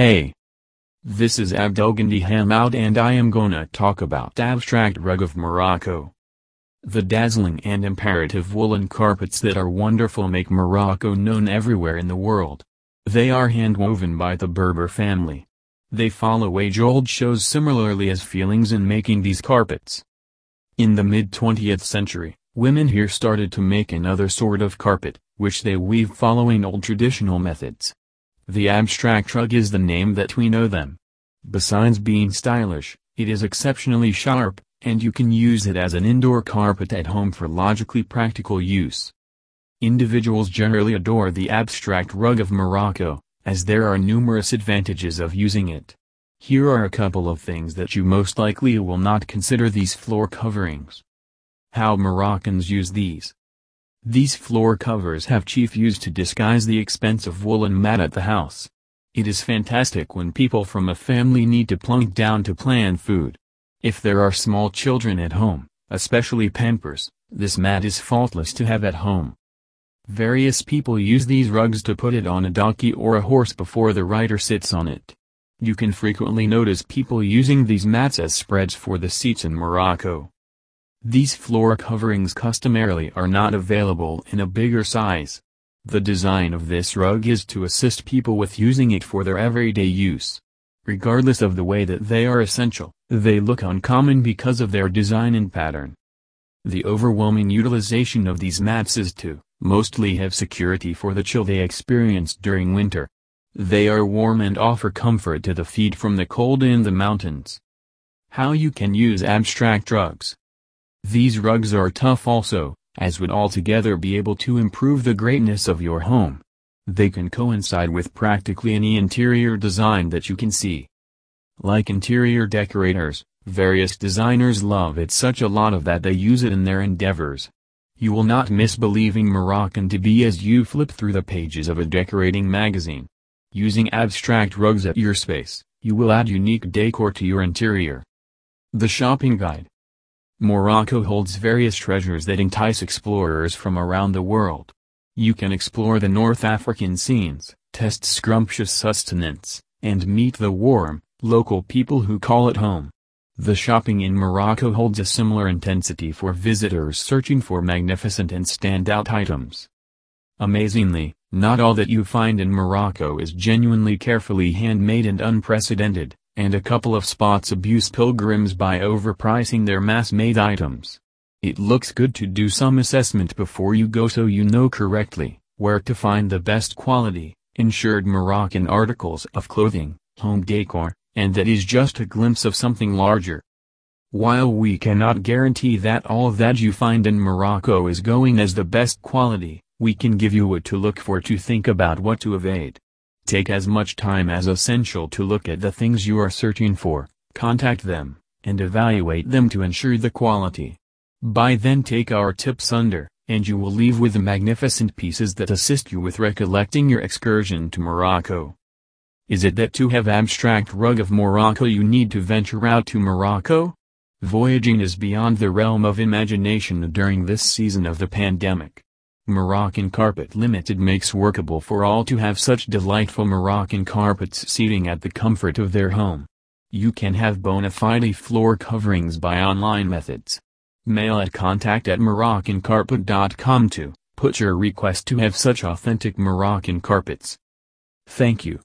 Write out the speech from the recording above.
Hey! This is Abdelgandi Hamoud and I am gonna talk about Abstract Rug of Morocco. The dazzling and imperative woolen carpets that are wonderful make Morocco known everywhere in the world. They are hand-woven by the Berber family. They follow age-old shows similarly as feelings in making these carpets. In the mid-20th century, women here started to make another sort of carpet, which they weave following old traditional methods. The abstract rug is the name that we know them. Besides being stylish, it is exceptionally sharp, and you can use it as an indoor carpet at home for logically practical use. Individuals generally adore the abstract rug of Morocco, as there are numerous advantages of using it. Here are a couple of things that you most likely will not consider these floor coverings. How Moroccans use these. These floor covers have chief used to disguise the expensive woolen mat at the house. It is fantastic when people from a family need to plunk down to plan food. If there are small children at home, especially Pampers, this mat is faultless to have at home. Various people use these rugs to put it on a donkey or a horse before the rider sits on it. You can frequently notice people using these mats as spreads for the seats in Morocco. These floor coverings customarily are not available in a bigger size. The design of this rug is to assist people with using it for their everyday use. Regardless of the way that they are essential, they look uncommon because of their design and pattern. The overwhelming utilization of these mats is to, mostly have security for the chill they experience during winter. They are warm and offer comfort to the feet from the cold in the mountains. How you can use abstract rugs. These rugs are tough also, as would altogether be able to improve the greatness of your home. They can coincide with practically any interior design that you can see. Like interior decorators, various designers love it such a lot of that they use it in their endeavors. You will not miss believing Moroccan to be as you flip through the pages of a decorating magazine. Using abstract rugs at your space, you will add unique decor to your interior. The Shopping Guide Morocco holds various treasures that entice explorers from around the world. You can explore the North African scenes, test scrumptious sustenance, and meet the warm, local people who call it home. The shopping in Morocco holds a similar intensity for visitors searching for magnificent and standout items. Amazingly, not all that you find in Morocco is genuinely carefully handmade and unprecedented and a couple of spots abuse pilgrims by overpricing their mass-made items. It looks good to do some assessment before you go so you know correctly where to find the best quality, insured Moroccan articles of clothing, home decor, and that is just a glimpse of something larger. While we cannot guarantee that all that you find in Morocco is going as the best quality, we can give you what to look for to think about what to evade. Take as much time as essential to look at the things you are searching for, contact them, and evaluate them to ensure the quality. By then take our tips under, and you will leave with the magnificent pieces that assist you with recollecting your excursion to Morocco. Is it that to have abstract rug of Morocco you need to venture out to Morocco? Voyaging is beyond the realm of imagination during this season of the pandemic. Moroccan Carpet Limited makes workable for all to have such delightful Moroccan carpets seating at the comfort of their home. You can have bona fide floor coverings by online methods. Mail at contact at moroccancarpet.com to put your request to have such authentic Moroccan carpets. Thank you.